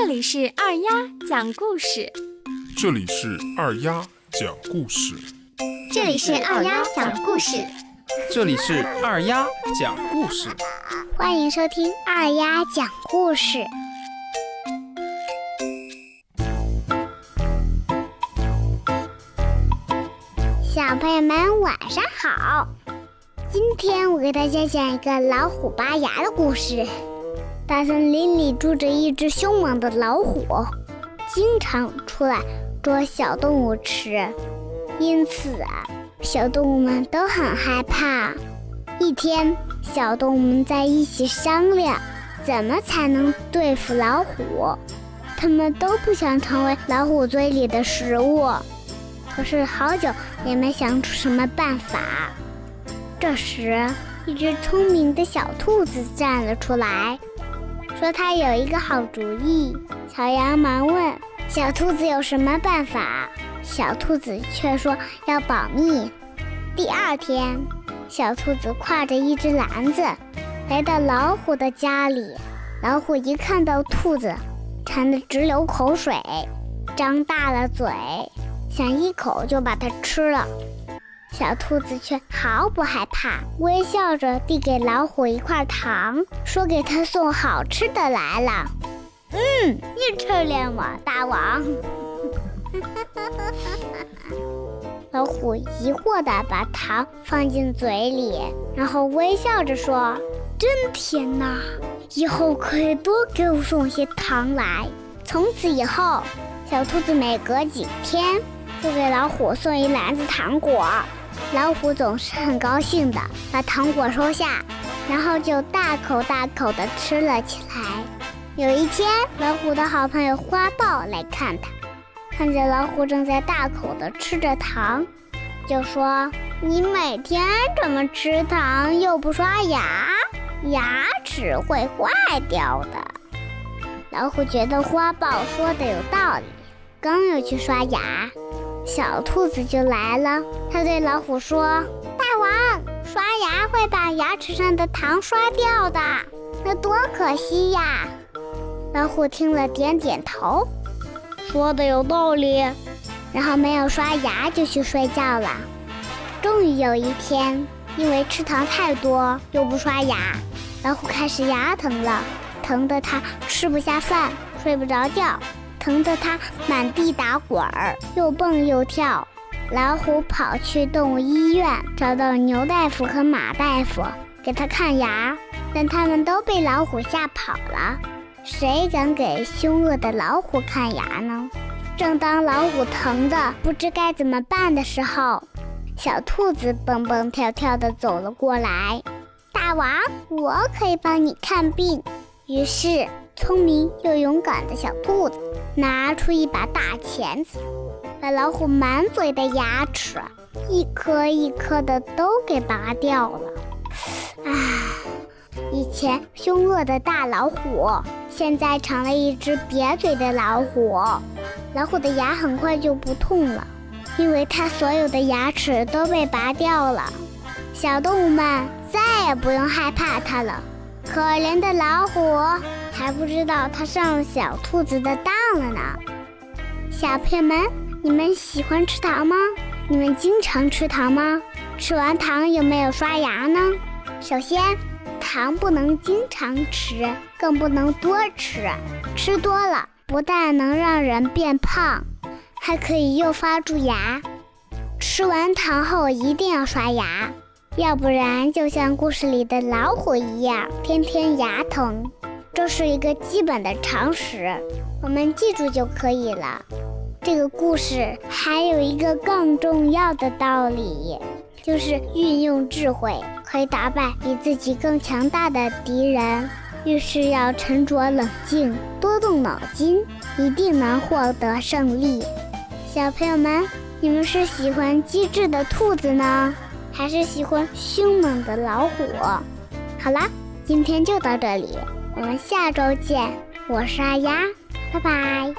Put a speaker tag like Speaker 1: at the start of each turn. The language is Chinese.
Speaker 1: 这里是二丫讲故事，
Speaker 2: 这里是二丫讲故事，
Speaker 3: 这里是二丫讲故事，
Speaker 4: 这里是二丫讲故事，
Speaker 3: 欢迎收听二丫讲故事。小朋友们晚上好，今天我给大家讲一个老虎拔牙的故事。大森林里住着一只凶猛的老虎，经常出来捉小动物吃，因此啊，小动物们都很害怕。一天，小动物们在一起商量，怎么才能对付老虎。他们都不想成为老虎嘴里的食物，可是好久也没想出什么办法。这时，一只聪明的小兔子站了出来。说他有一个好主意，小羊忙问小兔子有什么办法，小兔子却说要保密。第二天，小兔子挎着一只篮子来到老虎的家里，老虎一看到兔子，馋得直流口水，张大了嘴，想一口就把它吃了。小兔子却毫不害怕，微笑着递给老虎一块糖，说：“给他送好吃的来了。”嗯，你吃了吗，大王？老虎疑惑地把糖放进嘴里，然后微笑着说：“真甜呐，以后可以多给我送些糖来。”从此以后，小兔子每隔几天就给老虎送一篮子糖果。老虎总是很高兴的把糖果收下，然后就大口大口地吃了起来。有一天，老虎的好朋友花豹来看他，看见老虎正在大口地吃着糖，就说：“你每天这么吃糖又不刷牙，牙齿会坏掉的。”老虎觉得花豹说的有道理，刚要去刷牙。小兔子就来了，它对老虎说：“大王，刷牙会把牙齿上的糖刷掉的，那多可惜呀！”老虎听了点点头，说的有道理，然后没有刷牙就去睡觉了。终于有一天，因为吃糖太多又不刷牙，老虎开始牙疼了，疼得它吃不下饭，睡不着觉。疼得他满地打滚儿，又蹦又跳。老虎跑去动物医院，找到牛大夫和马大夫，给他看牙，但他们都被老虎吓跑了。谁敢给凶恶的老虎看牙呢？正当老虎疼得不知该怎么办的时候，小兔子蹦蹦跳跳地走了过来。大王，我可以帮你看病。于是，聪明又勇敢的小兔子拿出一把大钳子，把老虎满嘴的牙齿一颗一颗的都给拔掉了。啊！以前凶恶的大老虎，现在成了一只瘪嘴的老虎。老虎的牙很快就不痛了，因为它所有的牙齿都被拔掉了。小动物们再也不用害怕它了。可怜的老虎还不知道它上了小兔子的当了呢。小朋友们，你们喜欢吃糖吗？你们经常吃糖吗？吃完糖有没有刷牙呢？首先，糖不能经常吃，更不能多吃。吃多了不但能让人变胖，还可以诱发蛀牙。吃完糖后一定要刷牙。要不然，就像故事里的老虎一样，天天牙疼。这是一个基本的常识，我们记住就可以了。这个故事还有一个更重要的道理，就是运用智慧可以打败比自己更强大的敌人。遇事要沉着冷静，多动脑筋，一定能获得胜利。小朋友们，你们是喜欢机智的兔子呢？还是喜欢凶猛的老虎。好啦，今天就到这里，我们下周见。我是阿丫，拜拜。